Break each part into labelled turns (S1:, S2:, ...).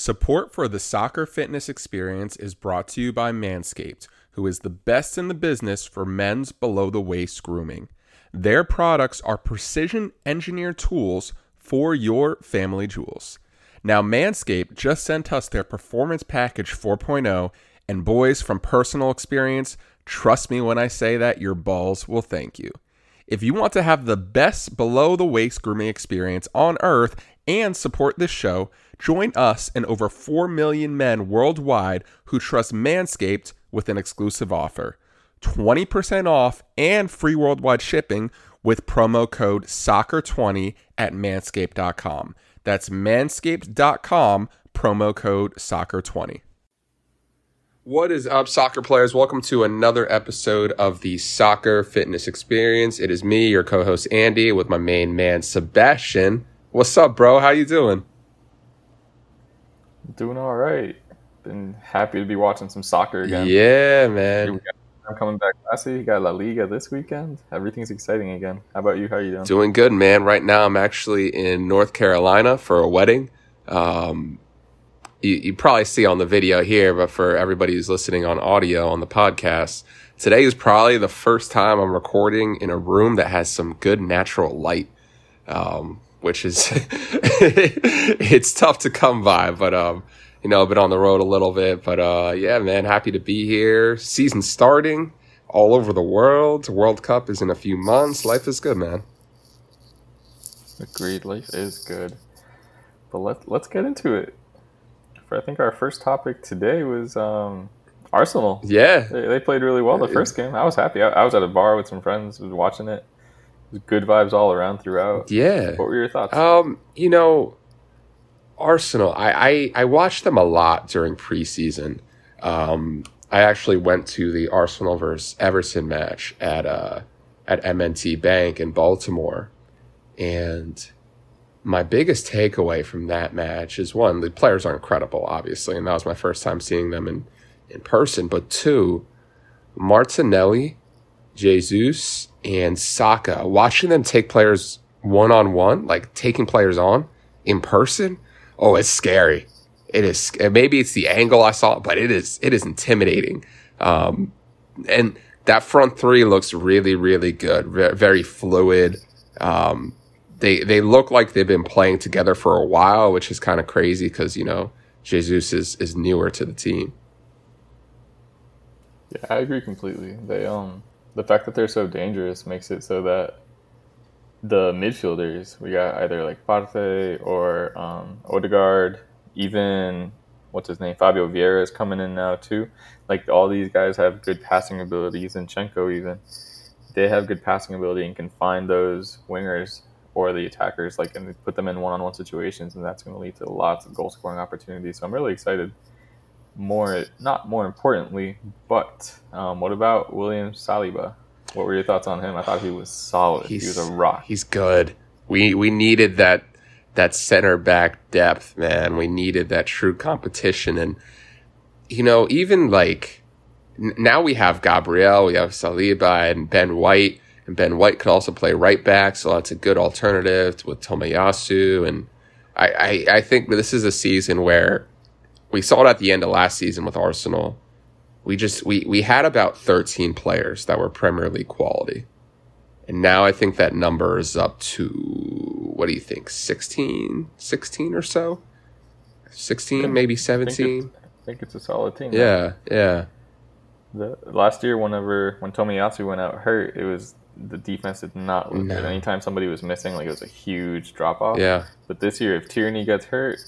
S1: Support for the soccer fitness experience is brought to you by Manscaped, who is the best in the business for men's below the waist grooming. Their products are precision engineered tools for your family jewels. Now, Manscaped just sent us their Performance Package 4.0, and boys, from personal experience, trust me when I say that your balls will thank you. If you want to have the best below the waist grooming experience on earth and support this show, Join us and over 4 million men worldwide who trust Manscaped with an exclusive offer 20% off and free worldwide shipping with promo code SOCCER20 at manscaped.com. That's manscaped.com, promo code SOCCER20. What is up, soccer players? Welcome to another episode of the Soccer Fitness Experience. It is me, your co-host Andy, with my main man Sebastian. What's up, bro? How you doing?
S2: Doing all right. Been happy to be watching some soccer again.
S1: Yeah, man.
S2: I'm coming back last week. Got La Liga this weekend. Everything's exciting again. How about you? How are you doing?
S1: Doing good, man. Right now, I'm actually in North Carolina for a wedding. Um, you, you probably see on the video here, but for everybody who's listening on audio on the podcast, today is probably the first time I'm recording in a room that has some good natural light. Um, which is it's tough to come by. But um, you know, I've been on the road a little bit. But uh, yeah, man, happy to be here. Season starting all over the world. World Cup is in a few months. Life is good, man.
S2: Agreed. Life is good. But let let's get into it. For I think our first topic today was um, Arsenal.
S1: Yeah,
S2: they, they, played really well the first game. I was happy. I, I was at a bar with some friends, was watching it good vibes all around throughout.
S1: Yeah.
S2: What were your thoughts?
S1: Um, you know, Arsenal. I I, I watched them a lot during preseason. Um, I actually went to the Arsenal versus Everton match at uh at M&T Bank in Baltimore, and my biggest takeaway from that match is one, the players are incredible, obviously, and that was my first time seeing them in in person. But two, Martinelli, Jesus, and Saka, watching them take players one on one, like taking players on in person, oh, it's scary. It is maybe it's the angle I saw, but it is it is intimidating. Um, and that front three looks really really good, very fluid. Um, they they look like they've been playing together for a while, which is kind of crazy because you know Jesus is is newer to the team.
S2: Yeah, I agree completely. They um the fact that they're so dangerous makes it so that the midfielders we got either like Partey or um, Odegaard, even what's his name Fabio Vieira is coming in now too. Like all these guys have good passing abilities, and Chenko even they have good passing ability and can find those wingers or the attackers like and put them in one-on-one situations, and that's going to lead to lots of goal scoring opportunities. So I'm really excited more not more importantly, but um, what about William Saliba? What were your thoughts on him? I thought he was solid. He's, he was a rock.
S1: He's good. We we needed that that center back depth, man. We needed that true competition, and you know, even like n- now we have Gabriel, we have Saliba, and Ben White, and Ben White could also play right back, so that's a good alternative with Tomiyasu. And I, I I think this is a season where we saw it at the end of last season with Arsenal. We just we we had about 13 players that were Premier League quality. And now I think that number is up to what do you think? 16, 16 or so? 16, maybe 17.
S2: I think, I think it's a solid team.
S1: Yeah, right? yeah.
S2: The last year whenever when Tomiyasu went out hurt, it was the defense did not look no. good. Anytime somebody was missing, like it was a huge drop off.
S1: Yeah.
S2: But this year, if Tierney gets hurt,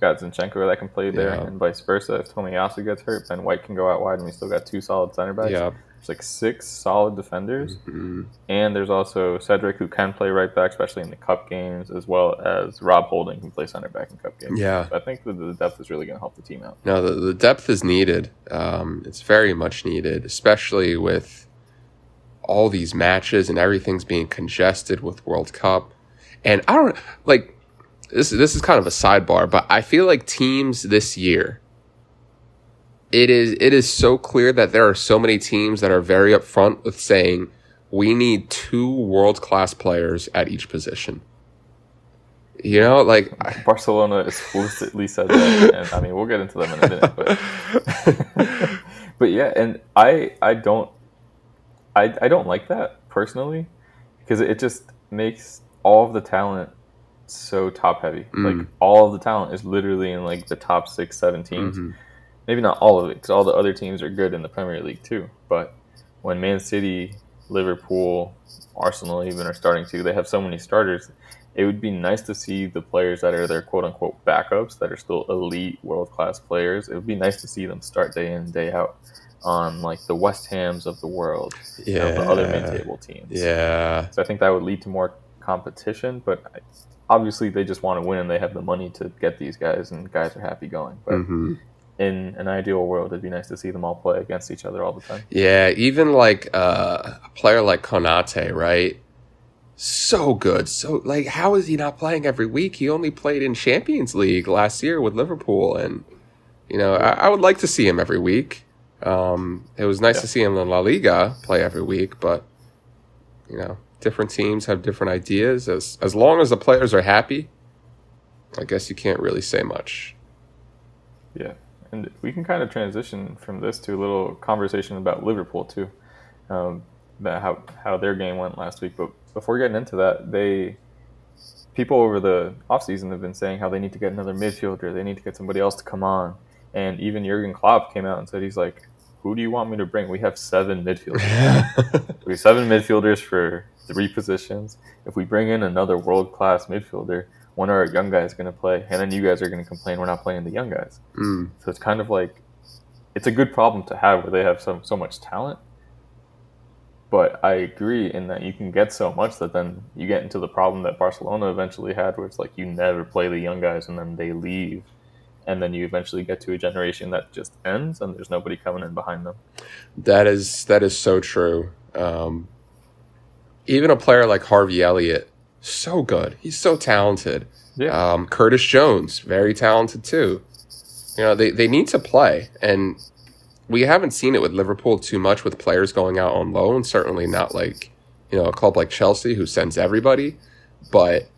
S2: got Zinchenko that can play there, yeah. and vice versa. If Tomiyasu gets hurt, Ben White can go out wide, and we still got two solid center backs.
S1: Yeah.
S2: There's like six solid defenders, mm-hmm. and there's also Cedric who can play right back, especially in the cup games, as well as Rob Holding who can play center back in cup games.
S1: Yeah,
S2: so I think the, the, depth is really going to help the team out.
S1: No, the, the depth is needed. Um, it's very much needed, especially with all these matches and everything's being congested with World Cup. And I don't like this this is kind of a sidebar, but I feel like teams this year it is it is so clear that there are so many teams that are very upfront with saying we need two world class players at each position. You know, like
S2: Barcelona explicitly said that, and I mean we'll get into them in a minute, but but yeah, and I I don't I I don't like that personally because it just makes all of the talent so top heavy.
S1: Mm.
S2: Like all of the talent is literally in like the top six, seven teams.
S1: Mhm.
S2: Maybe not all of it because all the other teams are good in the Premier League too. But when Man City, Liverpool, Arsenal even are starting to, they have so many starters. It would be nice to see the players that are their quote unquote backups that are still elite world class players. It would be nice to see them start day in day out on like the West Hams of the world, you know, the other mid table teams.
S1: yeah,
S2: So I think that would lead to more competition, but I- obviously they just want to win and they have the money to get these guys, and guys are happy going. But
S1: hmm
S2: in an ideal world, it'd be nice to see them all play against each other all the time.
S1: yeah. Even like uh, a player like Konate, right? So good. So like, how is he not playing every week? He only played in Champions League last year with Liverpool, and you know, I, I would like to see him every week. Um, it was nice
S2: Yeah.
S1: to see him in La Liga play every week, but you know, different teams have different ideas. As as long as the players are happy, I guess you can't really say much.
S2: Yeah, and we can kind of transition from this to a little conversation about Liverpool too, um, about how how their game went last week. But before getting into that, they people over the offseason have been saying how they need to get another midfielder. They need to get somebody else to come on. And even Jurgen Klopp came out and said he's like, "Who do you want me to bring? We have seven midfielders. we have seven midfielders for three positions. If we bring in another world class midfielder, one of our young guys is going to play, and then you guys are going to complain we're not playing the young guys."
S1: Mm,
S2: So it's kind of like it's a good problem to have where they have so so much talent. But I agree in that you can get so much that then you get into the problem that Barcelona eventually had, where it's like you never play the young guys and then they leave, and then you eventually get to a generation that just ends and there's nobody coming in behind them.
S1: That is that is so true. Um, even a player like Harvey Elliott, so good. He's so talented.
S2: Yeah,
S1: Um, Curtis Jones, very talented too. You know, they, they need to play, and we haven't seen it with Liverpool too much with players going out on loan. Certainly not like you know a club like Chelsea who sends everybody, but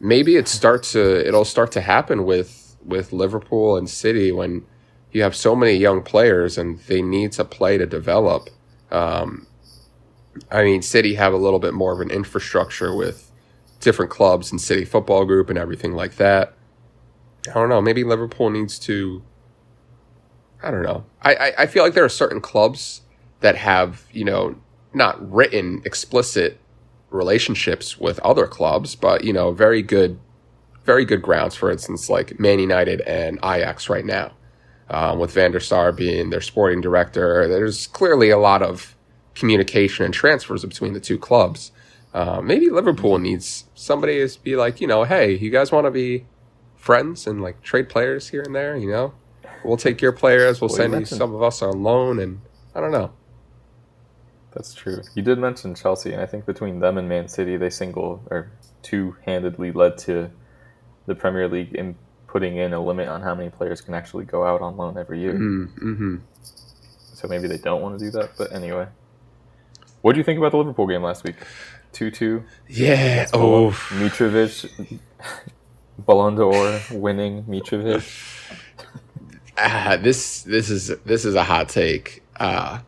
S1: maybe it starts to it'll start to happen with with Liverpool and City when you have so many young players and they need to play to develop. Um, I mean, City have a little bit more of an infrastructure with different clubs and City Football Group and everything like that. I don't know. Maybe Liverpool needs to. I don't know. I, I, I feel like there are certain clubs that have, you know, not written explicit relationships with other clubs, but, you know, very good, very good grounds. For instance, like Man United and Ajax right now, um, with Van der Sar being their sporting director. There's clearly a lot of communication and transfers between the two clubs. Uh, maybe Liverpool needs somebody to be like, you know, hey, you guys want to be friends and like trade players here and there, you know? We'll take your players, we'll send you some of us on loan, and I don't know.
S2: that's true. You did mention Chelsea, and I think between them and Man City, they single or two handedly led to the Premier League in putting in a limit on how many players can actually go out on loan every year.
S1: Mm-hmm.
S2: So maybe they don't want to do that. But anyway, what do you think about the Liverpool game last week? Two-two.
S1: Yeah.
S2: Oh, Mitrovic, Ballon d'Or winning Mitrovic.
S1: ah, this this is this is a hot take. Uh,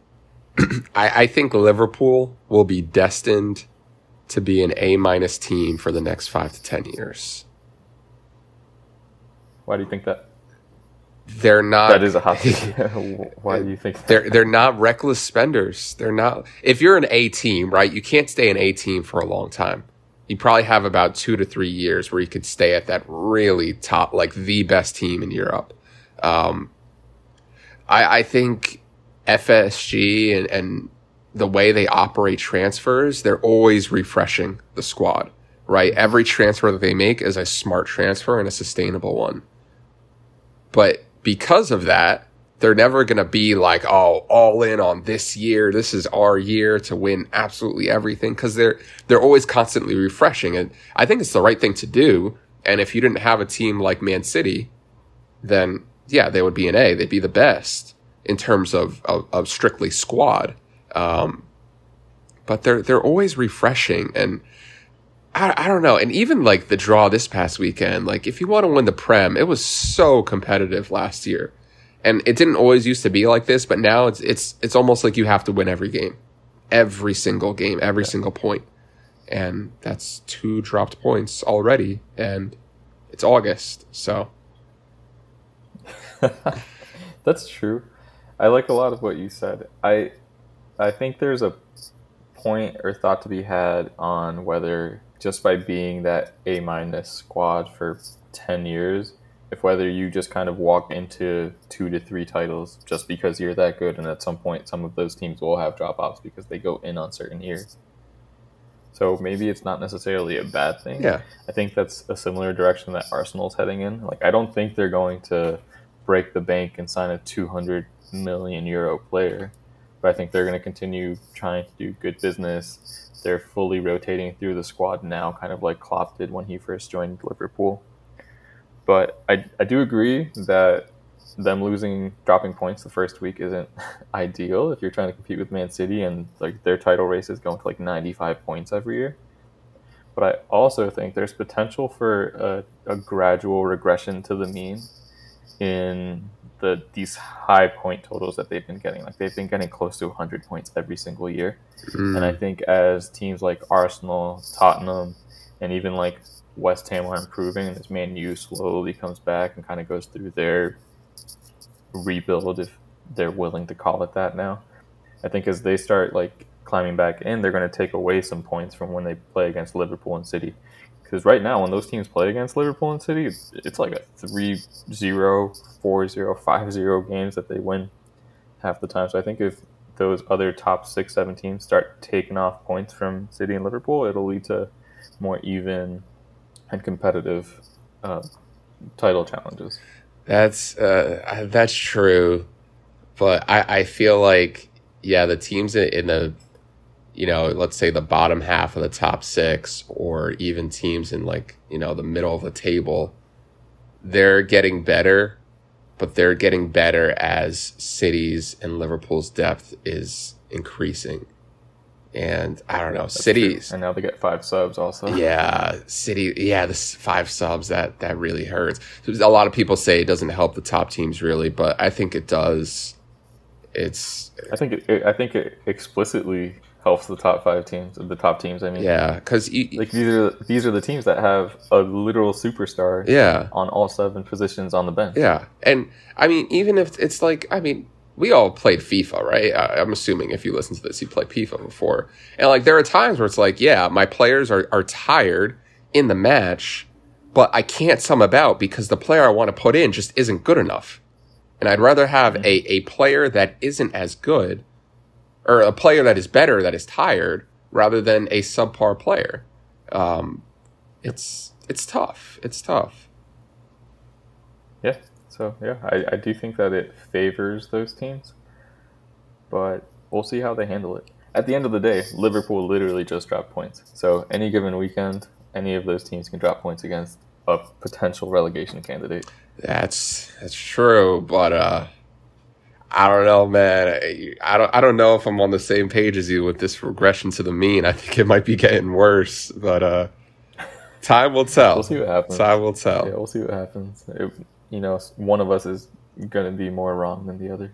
S1: I, I think Liverpool will be destined to be an A minus team for the next five to ten years.
S2: Why do you think that?
S1: They're not.
S2: That is a hot take. Why do you think?
S1: They're they're not reckless spenders. They're not. If you're an A team, right, you can't stay an A team for a long time. You probably have about two to three years where you could stay at that really top, like the best team in Europe. Um, I I think FSG and, and the way they operate transfers, they're always refreshing the squad. Right, every transfer that they make is a smart transfer and a sustainable one. But because of that, they're never going to be like, oh, all in on this year. This is our year to win absolutely everything because they're they're always constantly refreshing, and I think it's the right thing to do. And if you didn't have a team like Man City, then yeah, they would be an A. They'd be the best in terms of of, of strictly squad. Um, but they're they're always refreshing, and I, I don't know. And even like the draw this past weekend, like if you want to win the Prem, it was so competitive last year. And it didn't always used to be like this, but now it's it's it's almost like you have to win every game. Every single game, every yeah. single point. And that's two dropped points already and it's August, so
S2: That's true. I like a lot of what you said. I I think there's a point or thought to be had on whether just by being that A minus squad for ten years, if whether you just kind of walk into two to three titles just because you're that good, and at some point some of those teams will have drop offs because they go in on certain years. So maybe it's not necessarily a bad thing.
S1: Yeah.
S2: I think that's a similar direction that Arsenal's heading in. Like I don't think they're going to break the bank and sign a 200 million euro player, but I think they're going to continue trying to do good business. They're fully rotating through the squad now, kind of like Klopp did when he first joined Liverpool. But I, I do agree that them losing dropping points the first week isn't ideal if you're trying to compete with Man City and like their title race is going to like 95 points every year. But I also think there's potential for a, a gradual regression to the mean in the these high point totals that they've been getting. Like they've been getting close to 100 points every single year. Mm. And I think as teams like Arsenal, Tottenham, and even like West Ham are improving, and as Man U slowly comes back and kind of goes through their rebuild if they're willing to call it that now. I think as they start like climbing back in, they're going to take away some points from when they play against Liverpool and City. Because right now, when those teams play against Liverpool and City, it's like a 3 0, 4 0, 5 0 games that they win half the time. So I think if those other top six, seven teams start taking off points from City and Liverpool, it'll lead to more even and competitive uh, title challenges.
S1: That's uh, that's true, but I, I feel like yeah, the teams in the you know let's say the bottom half of the top six, or even teams in like you know the middle of the table, they're getting better, but they're getting better as City's and Liverpool's depth is increasing and I don't know That's cities.
S2: True. And now they get five subs also.
S1: Yeah, city. Yeah, this five subs that that really hurts. A lot of people say it doesn't help the top teams really, but I think it does. It's.
S2: I think it. I think it explicitly helps the top five teams. Of the top teams. I mean.
S1: Yeah, because
S2: like these are these are the teams that have a literal superstar.
S1: Yeah.
S2: On all seven positions on the bench.
S1: Yeah, and I mean, even if it's like, I mean we all played FIFA, right? I'm assuming if you listen to this, you played FIFA before. And like there are times where it's like, yeah, my players are, are tired in the match, but I can't sum about because the player I want to put in just isn't good enough. And I'd rather have mm-hmm. a, a player that isn't as good or a player that is better that is tired rather than a subpar player. Um, it's it's tough. It's tough.
S2: Yeah, so yeah, I, I do think that it favors those teams, but we'll see how they handle it. At the end of the day, Liverpool literally just dropped points. So any given weekend, any of those teams can drop points against a potential relegation candidate.
S1: That's that's true, but uh, I don't know, man. I don't I don't know if I'm on the same page as you with this regression to the mean. I think it might be getting worse, but uh, time will tell.
S2: We'll see what happens.
S1: Time will tell.
S2: Yeah, we'll see what happens. It, you know, one of us is going to be more wrong than the other.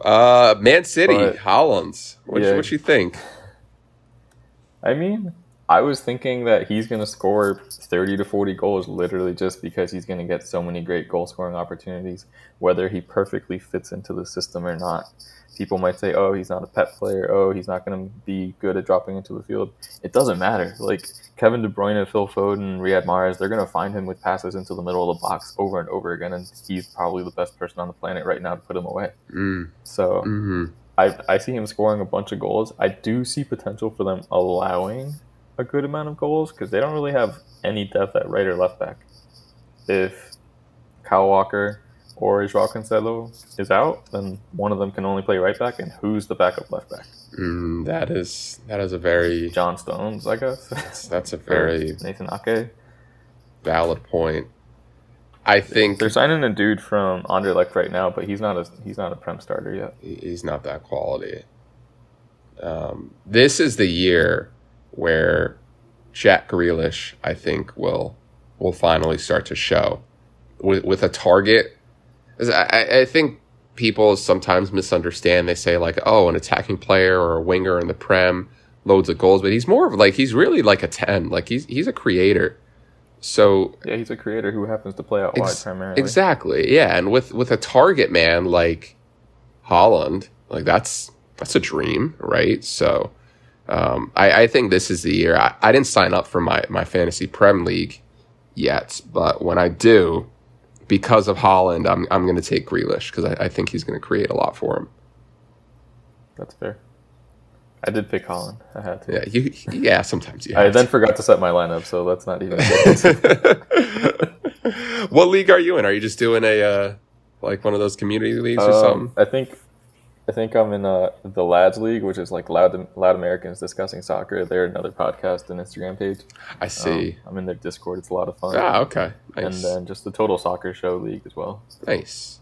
S1: Uh, Man City, but, Haaland. What yeah. what you think?
S2: I mean, I was thinking that he's going to score 30 to 40 goals literally just because he's going to get so many great goal scoring opportunities, whether he perfectly fits into the system or not people might say, "Oh, he's not a pet player. Oh, he's not going to be good at dropping into the field." It doesn't matter. Like Kevin De Bruyne, Phil Foden, Riyad Mahrez, they're going to find him with passes into the middle of the box over and over again, and he's probably the best person on the planet right now to put him away.
S1: Mm.
S2: So
S1: mm-hmm.
S2: I I see him scoring a bunch of goals. I do see potential for them allowing a good amount of goals because they don't really have any depth at right or left back. If Kyle Walker or Joao Cancelo is out, then one of them can only play right back, and who's the backup left back?
S1: Mm, that is that is a very
S2: John Stones, I guess.
S1: That's, that's a very
S2: Nathan Ake.
S1: Valid point. I think
S2: they're signing a dude from Anderlecht right now, but he's not a he's not a prem starter yet.
S1: He's not that quality. Um, this is the year where Jack Grealish, I think will will finally start to show with with a target. I, I think people sometimes misunderstand. They say like, oh, an attacking player or a winger in the prem loads of goals, but he's more of like he's really like a ten. Like he's he's a creator. So
S2: yeah, he's a creator who happens to play out ex- wide primarily.
S1: Exactly. Yeah, and with with a target man like Haaland, like that's that's a dream, right? So um, I, I think this is the year. I, I didn't sign up for my my fantasy prem league yet, but when I do, because of Haaland, I'm I'm going to take Grealish because I, I think he's going to create a lot for him.
S2: That's fair. I did pick Haaland. I had to.
S1: Yeah, you. Yeah, sometimes you.
S2: I then to. forgot to set my lineup, so that's not even.
S1: what league are you in? Are you just doing a uh, like one of those community leagues or um, something?
S2: I think, I think I'm in uh, the Lads League, which is like loud loud Americans discussing soccer. They're another podcast and Instagram page.
S1: I see.
S2: Um, I'm in their Discord. It's a lot of fun.
S1: Ah, okay.
S2: Nice. And then just the Total Soccer Show League as well.
S1: Nice.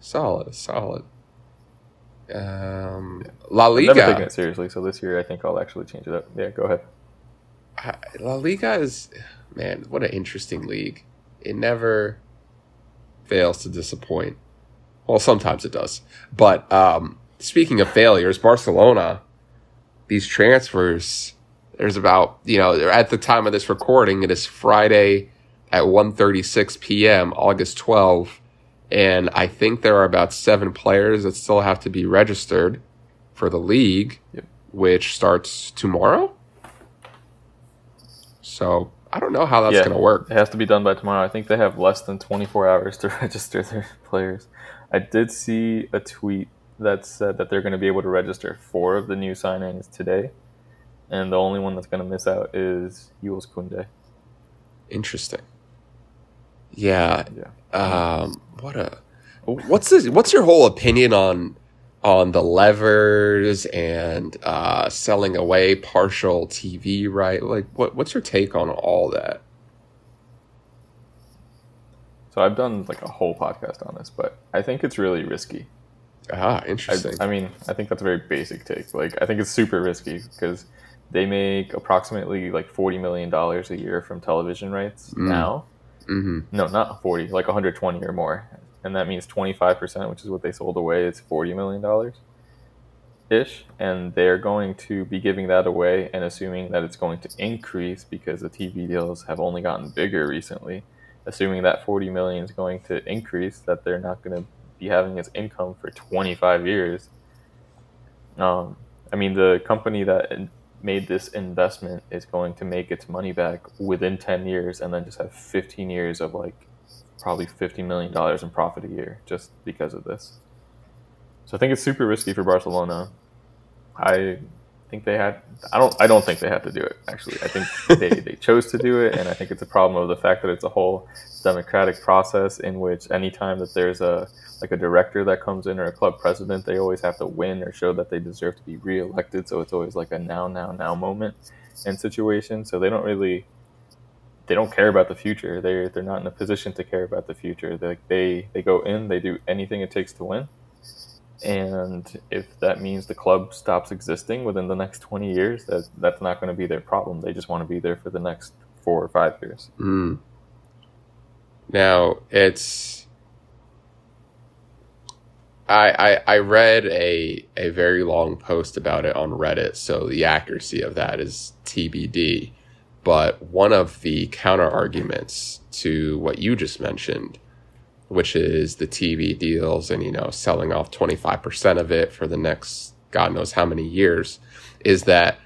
S1: Solid, solid. Um, La Liga.
S2: I've never taken it seriously, so this year I think I'll actually change it up. Yeah, go ahead.
S1: La Liga is, man, what an interesting league. It never fails to disappoint. Well, sometimes it does. But um, speaking of failures, Barcelona, these transfers, there's about, you know, at the time of this recording, it is Friday at 1.36 p.m., August 12th and I think there are about seven players that still have to be registered for the league, yep. which starts tomorrow. So I don't know how that's yeah, going to work.
S2: It has to be done by tomorrow. I think they have less than 24 hours to register their players. I did see a tweet that said that they're going to be able to register four of the new signings today, and the only one that's going to miss out is Jules Kounde.
S1: Interesting. Yeah. Yeah. Um, what a what's this? What's your whole opinion on on the levers and uh, selling away partial TV right? Like, what what's your take on all that?
S2: So I've done like a whole podcast on this, but I think it's really risky.
S1: Ah, interesting.
S2: I, I mean, I think that's a very basic take. Like, I think it's super risky because they make approximately like forty million dollars a year from television rights mm. now
S1: Mm-hmm.
S2: No, not 40, like 120 or more. And that means 25%, which is what they sold away, is $40 million ish. And they're going to be giving that away and assuming that it's going to increase because the TV deals have only gotten bigger recently. Assuming that 40 million is going to increase, that they're not going to be having its income for 25 years. Um, I mean, the company that made this investment is going to make its money back within 10 years and then just have 15 years of like probably $50 million in profit a year just because of this. So I think it's super risky for Barcelona. I think they had I don't I don't think they had to do it actually. I think they, they chose to do it and I think it's a problem of the fact that it's a whole democratic process in which anytime that there's a like a director that comes in or a club president, they always have to win or show that they deserve to be reelected. So it's always like a now, now, now moment and situation. So they don't really, they don't care about the future. They're they're not in a position to care about the future. They they they go in, they do anything it takes to win. And if that means the club stops existing within the next 20 years, that that's not going to be their problem. They just want to be there for the next four or five years.
S1: Mm. Now it's I, I, I read a a very long post about it on Reddit, so the accuracy of that is TBD. But one of the counter arguments to what you just mentioned, which is the TV deals and you know selling off twenty five percent of it for the next God knows how many years, is that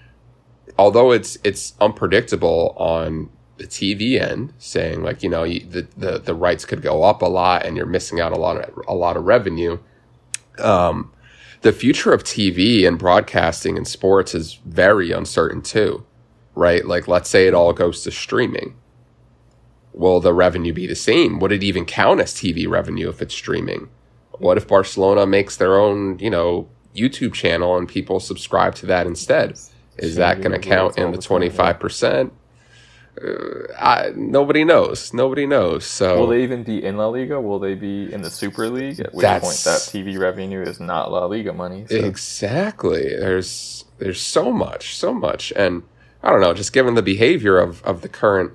S1: although it's it's unpredictable on the TV end, saying like you know the, the the rights could go up a lot and you're missing out a lot of a lot of revenue um, the future of TV and broadcasting and sports is very uncertain too, right? Like, let's say it all goes to streaming. Will the revenue be the same? Would it even count as TV revenue if it's streaming? What if Barcelona makes their own, you know, YouTube channel and people subscribe to that instead? Is that going to count in the 25%? uh, I, nobody knows. Nobody knows. So
S2: will they even be in La Liga? Will they be in the Super League? At which point that TV revenue is not La Liga money.
S1: So. Exactly. There's there's so much, so much, and I don't know, just given the behavior of, of the current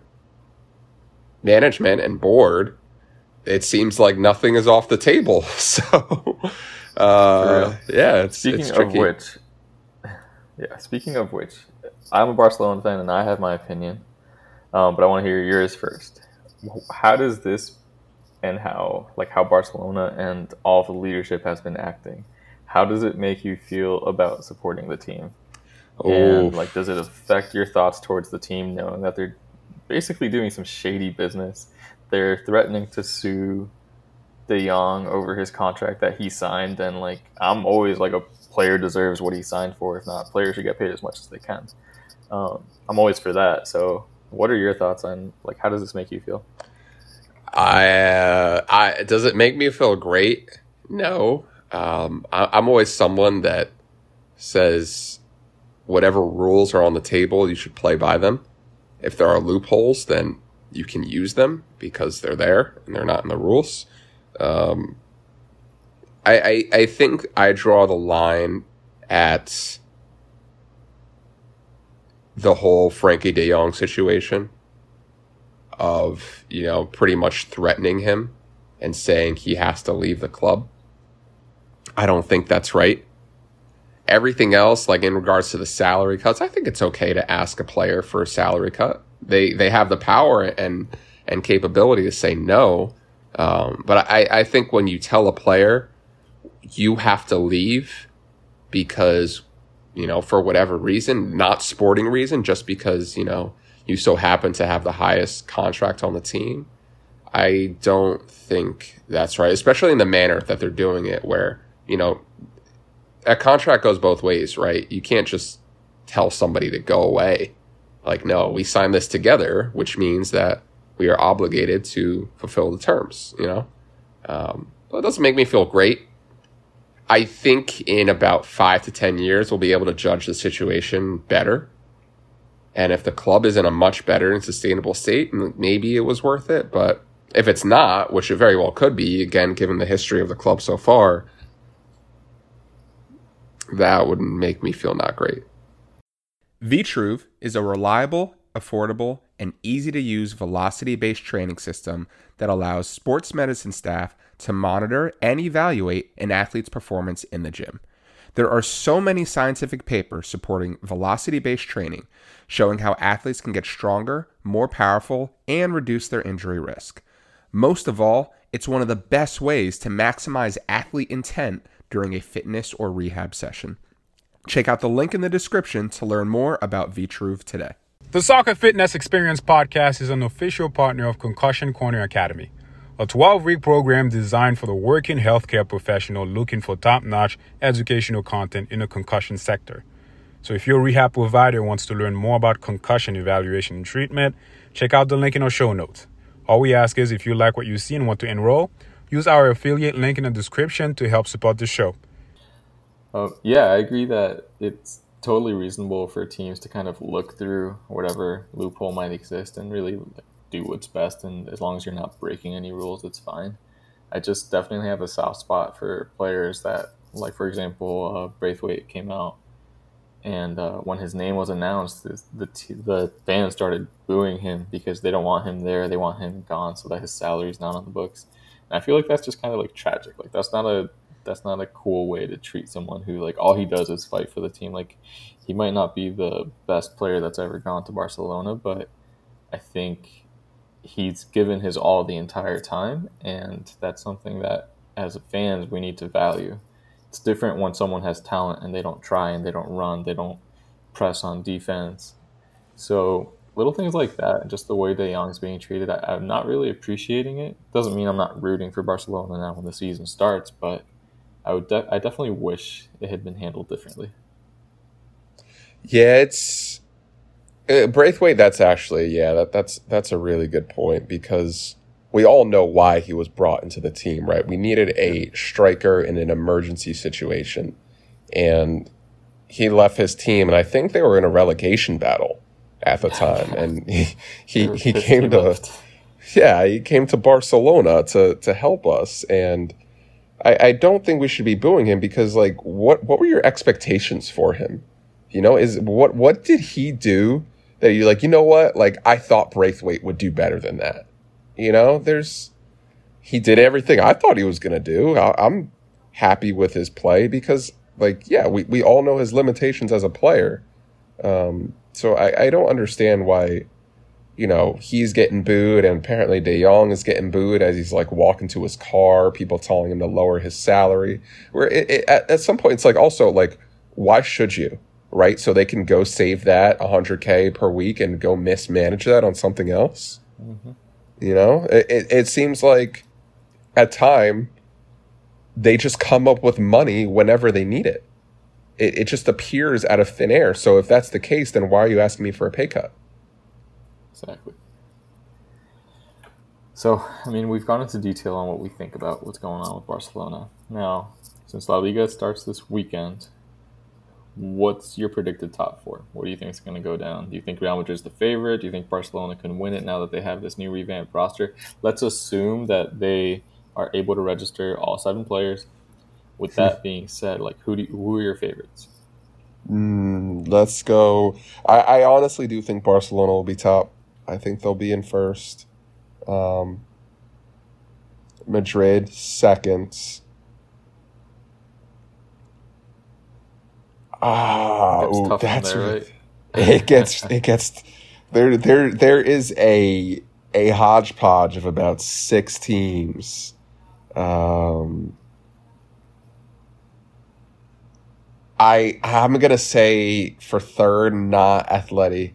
S1: management and board, it seems like nothing is off the table. So, uh, yeah, it's,
S2: speaking
S1: it's
S2: of which, yeah, speaking of which, I'm a Barcelona fan and I have my opinion, um, but I want to hear yours first. How does this and how like how Barcelona and all the leadership has been acting? How does it make you feel about supporting the team? And like, does it affect your thoughts towards the team knowing that they're basically doing some shady business? They're threatening to sue De Jong over his contract that he signed, and like, I'm always like a player deserves what he signed for. If not, players should get paid as much as they can. Um, I'm always for that. So, what are your thoughts on like how does this make you feel?
S1: I, uh, I does it make me feel great? No. Um, I, I'm always someone that says whatever rules are on the table, you should play by them. If there are loopholes, then you can use them because they're there and they're not in the rules. Um, I, I, I think I draw the line at the whole Frenkie De Jong situation of, you know, pretty much threatening him and saying he has to leave the club. I don't think that's right. Everything else, like in regards to the salary cuts, I think it's okay to ask a player for a salary cut. They they have the power and and capability to say no. Um, but I, I think when you tell a player you have to leave because you know for whatever reason, not sporting reason, just because you know you so happen to have the highest contract on the team. I don't think that's right, especially in the manner that they're doing it, where you know a contract goes both ways, right? You can't just tell somebody to go away. Like, no, we signed this together, which means that we are obligated to fulfill the terms, you know? Um, well, it doesn't make me feel great. I think in about five to 10 years, we'll be able to judge the situation better. And if the club is in a much better and sustainable state, maybe it was worth it. But if it's not, which it very well could be, again, given the history of the club so far, that would make me feel not great. Vitruve is a reliable, affordable, and easy to use velocity based training system that allows sports medicine staff to monitor and evaluate an athlete's performance in the gym. There are so many scientific papers supporting velocity based training, showing how athletes can get stronger, more powerful, and reduce their injury risk. Most of all, it's one of the best ways to maximize athlete intent during a fitness or rehab session. Check out the link in the description to learn more about Vitruve today.
S3: The Soccer Fitness Experience podcast is an official partner of Concussion Corner Academy, a 12 week program designed for the working healthcare professional looking for top notch educational content in the concussion sector. So, if your rehab provider wants to learn more about concussion evaluation and treatment, check out the link in our show notes. All we ask is if you like what you see and want to enroll, use our affiliate link in the description to help support the show.
S2: Uh, yeah, I agree that it's totally reasonable for teams to kind of look through whatever loophole might exist and really do what's best. And as long as you're not breaking any rules, it's fine. I just definitely have a soft spot for players that, like for example, uh, Braithwaite came out, and uh, when his name was announced, the the, t- the fans started booing him because they don't want him there. They want him gone so that his salary is not on the books. And I feel like that's just kind of like tragic. Like that's not a that's not a cool way to treat someone who like all he does is fight for the team. Like he might not be the best player that's ever gone to Barcelona, but I think he's given his all the entire time, and that's something that as fans we need to value. It's different when someone has talent and they don't try and they don't run, they don't press on defense. So little things like that, just the way De Jong's being treated, I, am not really appreciating it. Doesn't mean I'm not rooting for Barcelona now when the season starts, but I would, de- I definitely wish it had been handled differently.
S1: Yeah, it's uh, Braithwaite. That's actually yeah, that that's that's a really good point because we all know why he was brought into the team, right? We needed a striker in an emergency situation, and he left his team, and I think they were in a relegation battle at the time, and he he, he came to yeah he came to Barcelona to to help us, and I, I don't think we should be booing him because like what what were your expectations for him? You know, is what what did he do that you're like, you know what? Like I thought Braithwaite would do better than that. You know, there's he did everything I thought he was gonna do. I, I'm happy with his play because, like, yeah, we we all know his limitations as a player. Um, so I, I don't understand why, you know, he's getting booed and apparently De Jong is getting booed as he's like walking to his car. People telling him to lower his salary. Where it, it, at, at some point it's like also like, why should you? Right, so they can go save that 100k per week and go mismanage that on something else. Mm-hmm. You know, it, it, it seems like at time they just come up with money whenever they need it. It. It just appears out of thin air. So if that's the case, then why are you asking me for a pay cut?
S2: Exactly. So, I mean, we've gone into detail on what we think about what's going on with Barcelona. Now, since La Liga starts this weekend, what's your predicted top four? What do you think is going to go down? Do you think Real Madrid is the favorite? Do you think Barcelona can win it now that they have this new revamped roster? Let's assume that they are able to register all seven players. With that being said, like who do you, who are your favorites?
S1: Mm, let's go. I, I honestly do think Barcelona will be top. I think they'll be in first. Um, Madrid second. Ah, ooh, that's
S2: there,
S1: re-
S2: right?
S1: it gets it gets there there there is a a hodgepodge of about six teams. Um, I I'm gonna say for third, not Atleti.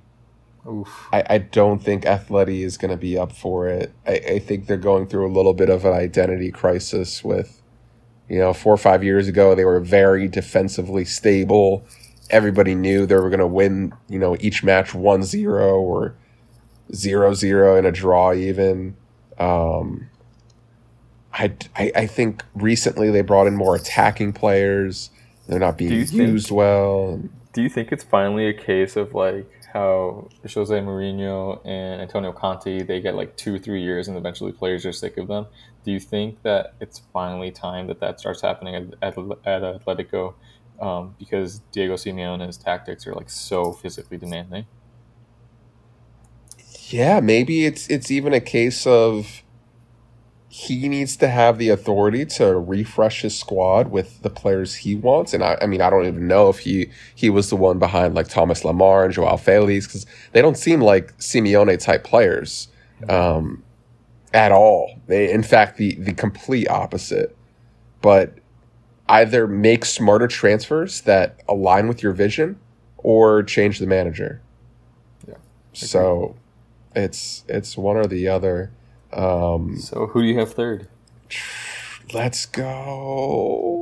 S2: Oof.
S1: I, I don't think Atleti is gonna be up for it. I, I think they're going through a little bit of an identity crisis with you know, four or five years ago, they were very defensively stable. Everybody knew they were going to win, you know, each match 1 0 or 0 0 in a draw, even. Um, I, I, I think recently they brought in more attacking players. They're not being
S2: you think-
S1: used well.
S2: Do you think it's finally a case of like how Jose Mourinho and Antonio Conte they get like two three years and eventually players are sick of them? Do you think that it's finally time that that starts happening at, at, at Atletico um, because Diego Simeone's tactics are like so physically demanding?
S1: Yeah, maybe it's it's even a case of he needs to have the authority to refresh his squad with the players he wants. And I, I mean, I don't even know if he he was the one behind like Thomas Lemar and Joao Felix because they don't seem like Simeone type players um, at all. They, in fact, the the complete opposite. But either make smarter transfers that align with your vision, or change the manager.
S2: Yeah,
S1: So it's it's one or the other. Um,
S2: So who do you have third?
S1: let's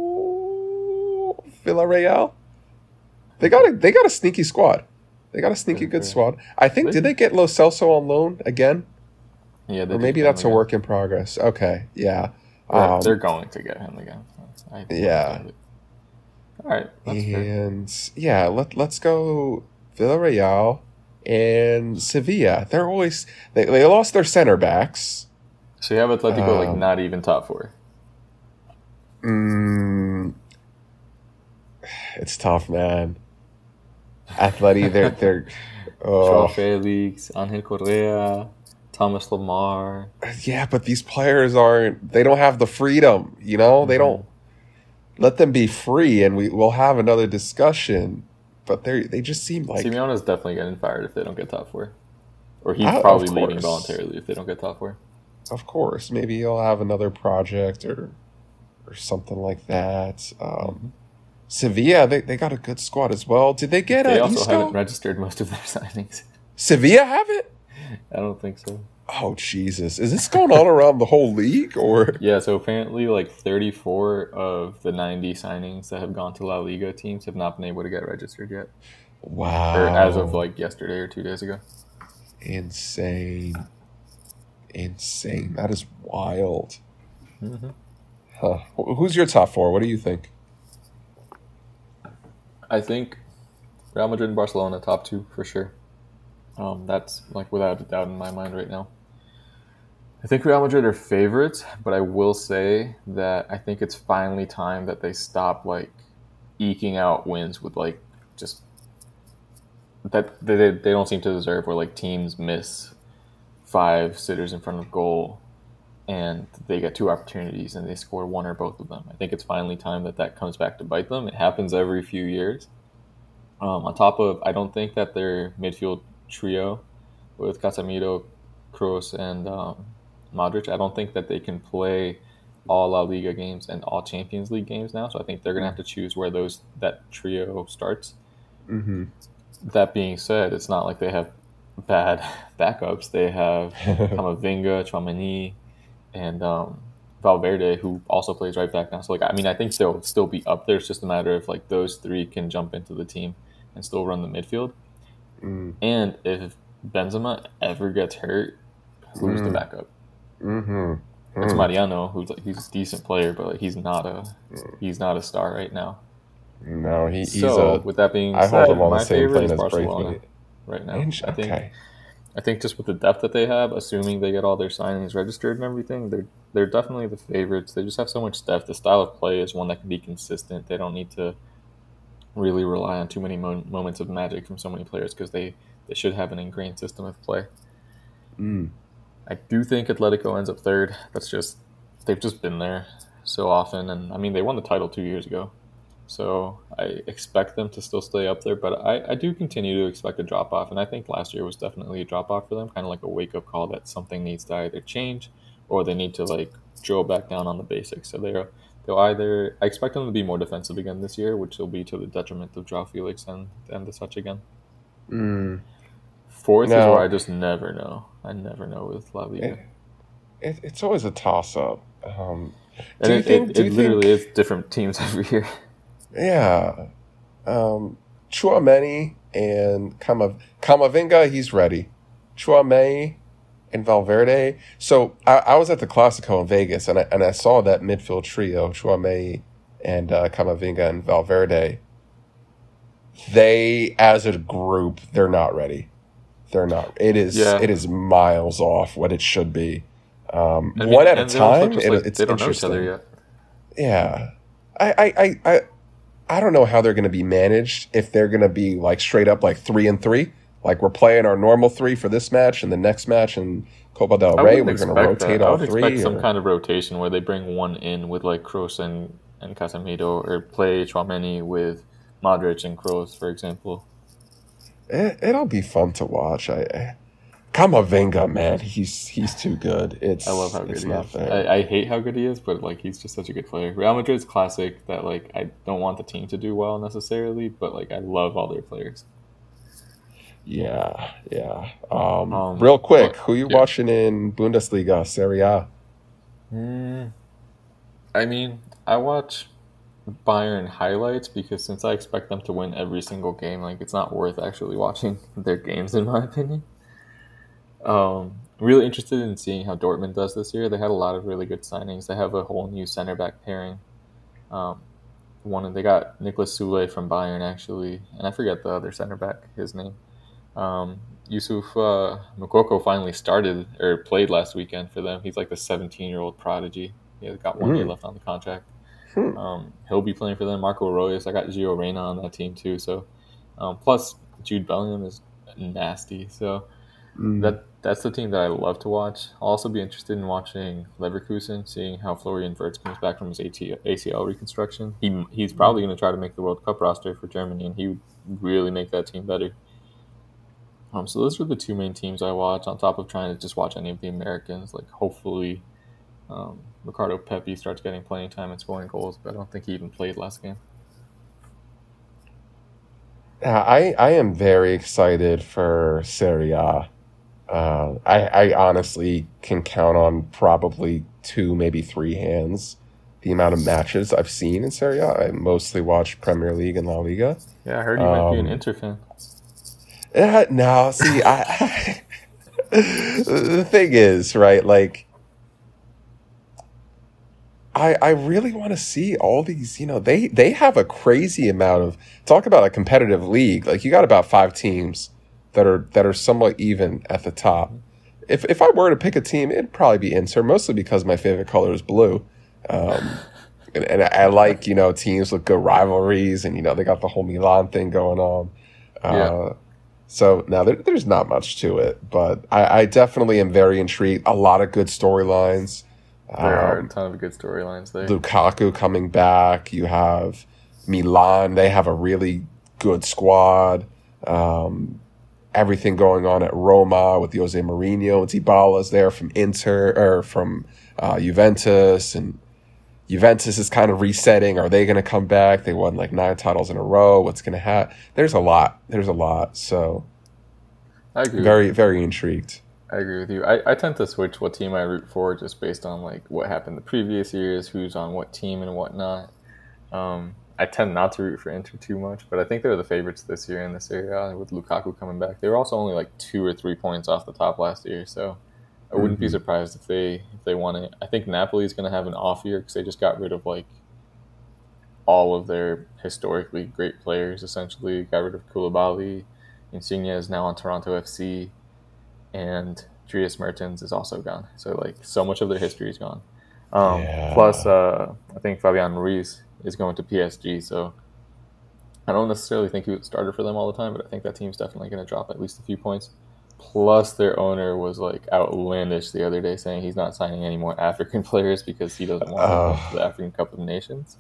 S1: go Villarreal. They got a they got a sneaky squad. They got a sneaky good squad. I think did they get Lo Celso on loan again,
S2: Yeah, they
S1: or maybe that's a
S2: again.
S1: work in progress. Okay, yeah,
S2: They're,
S1: Um,
S2: they're going to get him again. I-
S1: Yeah.
S2: All right. That's fair.
S1: and yeah, let let's go Villarreal and Sevilla. They're always they, they lost their center backs.
S2: So you have Atletico like
S1: Um,
S2: not even top four.
S1: Mm, it's tough, man. Atleti, they're they're. Oh,
S2: Felix, Angel Correa, Thomas Lemar.
S1: yeah, but these players aren't. They don't have the freedom. You know, they don't. Let them be free, and we will have another discussion. But they they just seem like
S2: Simeone is definitely getting fired if they don't get top four, or he's
S1: Ah, of
S2: probably leaving voluntarily if they don't get top four.
S1: of course, maybe he'll have another project or or something like that. Um, Sevilla, they, they got a good squad as well. Did they get
S2: They
S1: a
S2: also
S1: Isco?
S2: haven't registered most of their signings.
S1: Sevilla have it?
S2: I don't think so.
S1: Oh Jesus! Is this going on around the whole league or?
S2: Yeah, so apparently, like 34 of the 90 signings that have gone to La Liga teams have not been able to get registered yet,
S1: Wow!
S2: or as of like yesterday or two days ago.
S1: insane, insane. That is wild.
S2: Mm-hmm.
S1: Huh. Who's your top four? What do you think?
S2: I think Real Madrid and Barcelona top two for sure. Um, that's like without a doubt in my mind right now. I think Real Madrid are favorites, but I will say that I think it's finally time that they stop like eking out wins with like just that they they don't seem to deserve where like teams miss five sitters in front of goal and they get two opportunities and they score one or both of them. I think it's finally time that that comes back to bite them. It happens every few years. Um, on top of, I don't think that their midfield trio with Casemiro, Kroos, and um, Modric, I don't think that they can play all La Liga games and all Champions League games now. So I think they're gonna have to choose where those that trio starts.
S1: Mm-hmm.
S2: That being said, it's not like they have bad backups. They have Camavinga, Tchouameni, and um, Valverde, who also plays right back now. So like, I mean, I think they'll still be up there. It's just a matter of like those three can jump into the team and still run the midfield.
S1: Mm.
S2: And if Benzema ever gets hurt, who's the
S1: Mm.
S2: backup?
S1: Mm-hmm.
S2: It's
S1: Mm.
S2: Mariano, who's like he's a decent player, but like he's not a he's not a star right now.
S1: No, he, he's
S2: so
S1: a.
S2: with that being
S1: I
S2: said,
S1: hold him on the
S2: my favorite is Barcelona
S1: Braithwaite.
S2: right now.
S1: Inch-
S2: I think
S1: Okay.
S2: I think just with the depth that they have, assuming they get all their signings registered and everything, they're they're definitely the favorites. They just have so much depth. The style of play is one that can be consistent. They don't need to really rely on too many mo- moments of magic from so many players because they they should have an ingrained system of play.
S1: Mm.
S2: I do think Atletico ends up third. That's just they've just been there so often, and I mean they won the title two years ago, so I expect them to still stay up there. But I, I do continue to expect a drop off, and I think last year was definitely a drop off for them, kind of like a wake up call that something needs to either change or they need to like drill back down on the basics. So they're they'll either I expect them to be more defensive again this year, which will be to the detriment of Joao Felix and and the such again.
S1: Mm.
S2: Fourth is where I just never know. I never know with La Liga.
S1: It, it, it's always a toss up. Um,
S2: And
S1: do you
S2: it,
S1: think?
S2: it,
S1: do
S2: it literally
S1: think?
S2: is different teams every year.
S1: Yeah. Um, Tchouameni and Kama, Camavinga, he's ready. Chua Tchouameni and Valverde. So I, I was at the Clasico in Vegas, and I, and I saw that midfield trio, Tchouameni and uh, Camavinga and Valverde. They, as a group, they're not ready. They're not. It is.
S2: Yeah.
S1: It is miles off what it should be. Um,
S2: I mean,
S1: one at a
S2: and they're also
S1: time. It,
S2: like,
S1: it's
S2: they don't know each
S1: interesting.
S2: other yet.
S1: Yeah. I, I, I, I, I don't know how they're going to be managed if they're going to be like straight up like three and three. Like we're playing our normal three for this match and the next match and Copa del Rey. We're going to rotate
S2: that. I
S1: all
S2: would
S1: three.
S2: expect some kind of rotation where they bring one in with like Kroos and and Casemiro, or play Tchouameni with Modric and Kroos, for example.
S1: it, it'll be fun to watch. I, I Camavinga, man, he's he's too good. It's
S2: I love how good he is. I, I hate how good he is, but like he's just such a good player. Real Madrid's classic that like I don't want the team to do well necessarily, but like I love all their players.
S1: Yeah, yeah. Um,
S2: Um,
S1: real quick, who you
S2: yeah.
S1: watching in Bundesliga, Serie A?
S2: Mm, I mean, I watch Bayern highlights because since I expect them to win every single game, like it's not worth actually watching their games, in my opinion. Um, really interested in seeing how Dortmund does this year. They had a lot of really good signings. They have a whole new center back pairing. Um, one they got Nicholas Sule from Bayern actually, and I forget the other center back, his name. Um, Yusuf uh, Moukoko finally started or played last weekend for them. He's like the 17 year old prodigy. He has got one year
S1: Hmm.
S2: left on the contract.
S1: Hmm.
S2: Um, he'll be playing for them. Marco Reus, I got Gio Reyna on that team too. So, um, plus Jude Bellingham is nasty. So
S1: Mm.
S2: that that's the team that I love to watch. I'll also be interested in watching Leverkusen, seeing how Florian Wirtz comes back from his AT- ACL reconstruction. He he's probably going to try to make the World Cup roster for Germany, and he would really make that team better. Um, so those are the two main teams I watch. On top of trying to just watch any of the Americans, like hopefully, um, Ricardo Pepi starts getting playing time and scoring goals, but I don't think he even played last game.
S1: Yeah, I, I am very excited for Serie A. Uh, I, I honestly can count on probably two, maybe three hands the amount of matches I've seen in Serie A. I mostly watch Premier League and La Liga.
S2: Yeah, I heard you might be an
S1: Um,
S2: Inter fan.
S1: Uh, no, see, I, the thing is, right? Like, I I really want to see all these. You know, they they have a crazy amount of talk about a competitive league. Like, you got about five teams that are that are somewhat even at the top. If if I were to pick a team, it'd probably be Inter, mostly because my favorite color is blue. Um, and, and I like you know teams with good rivalries, and you know they got the whole Milan thing going on. Uh,
S2: Yeah.
S1: So now there, there's not much to it, but I, I, definitely am very intrigued. A lot of good storylines.
S2: There um, are a ton of good storylines there.
S1: Lukaku coming back. You have Milan. They have a really good squad. Um, everything going on at Roma with Jose Mourinho and Dybala's there from Inter or from uh, Juventus and Juventus is kind of resetting. Are they going to come back? They won like nine titles in a row. What's going to happen? There's a lot. There's a lot. So, I agree. Very, very intrigued.
S2: I agree with you. I, I tend to switch what team I root for just based on like what happened the previous years, who's on what team and whatnot. Um, I tend not to root for Inter too much, but I think they're the favorites this year in this area with Lukaku coming back. They were also only like two or three points off the top last year, so I wouldn't mm-hmm. be surprised if they if they won it. I think Napoli is going to have an off year because they just got rid of like all of their historically great players. Essentially, got rid of Koulibaly. Insigne is now on Toronto FC, and Dries Mertens is also gone. So like so much of their history is gone. Um, yeah. Plus, uh, I think Fabian Ruiz is going to PSG. So I don't necessarily think he would starter for them all the time, but I think that team's definitely going to drop at least a few points. Plus, their owner was like outlandish the other day, saying he's not signing any more African players because he doesn't want uh, the African Cup of Nations.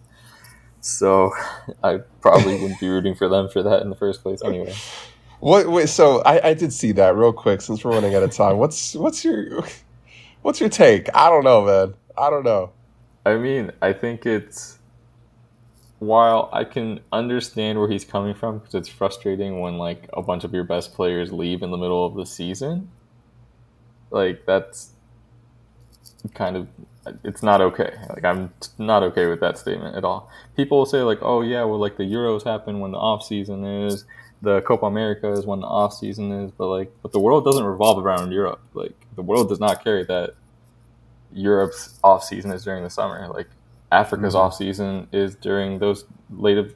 S2: So I probably wouldn't be rooting for them for that in the first place, anyway.
S1: What? Wait, so I, I did see that real quick since we're running out of time. What's what's your what's your take? I don't know, man. I don't know.
S2: I mean, I think it's while I can understand where he's coming from because it's frustrating when like a bunch of your best players leave in the middle of the season, like that's kind of it's not okay. Like I'm not okay with that statement at all. People will say like, "Oh yeah, well like the Euros happen when the off season is, the Copa America is when the off season is," but like but the world doesn't revolve around Europe. Like the world does not carry that Europe's off season is during the summer. Like Africa's mm-hmm. off season is during those late of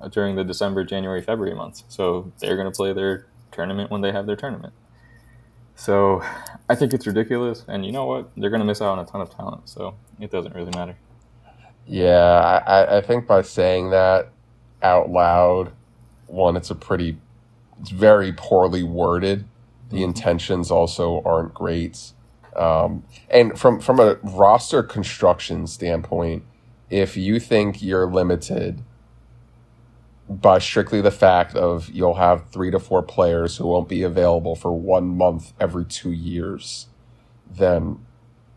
S2: uh, during the December, January, February months. So they're going to play their tournament when they have their tournament. So I think it's ridiculous, and you know what? They're going to miss out on a ton of talent. So it doesn't really matter.
S1: Yeah, I, I think by saying that out loud, one, it's a pretty, it's very poorly worded. The mm-hmm. intentions also aren't great. Um, and from from a roster construction standpoint, if you think you're limited by strictly the fact of you'll have three to four players who won't be available for one month every two years, then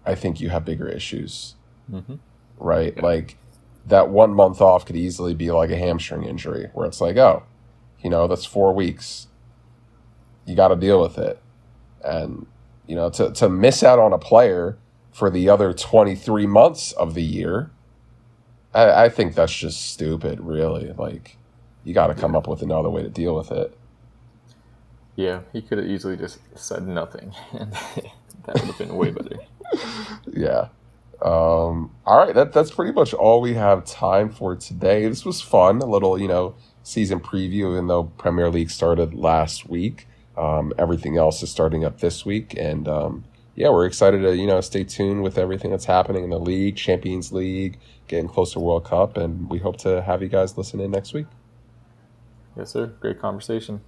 S1: I think you have bigger issues. Mm-hmm. Right? Like that one month off could easily be like a hamstring injury where it's like, oh, you know, that's four weeks. You got to deal with it. And you know, to, to miss out on a player for the other 23 months of the year, I, I think that's just stupid, really. Like, you got to come up with another way to deal with it.
S2: Yeah, he could have easily just said nothing, and that would have been way better.
S1: yeah. Um, all right, that that's pretty much all we have time for today. This was fun, a little you know season preview, even though Premier League started last week. Um, everything else is starting up this week, and um, yeah, we're excited to you know stay tuned with everything that's happening in the league, Champions League, getting close to World Cup, and we hope to have you guys listen in next week.
S2: Yes, sir. Great conversation.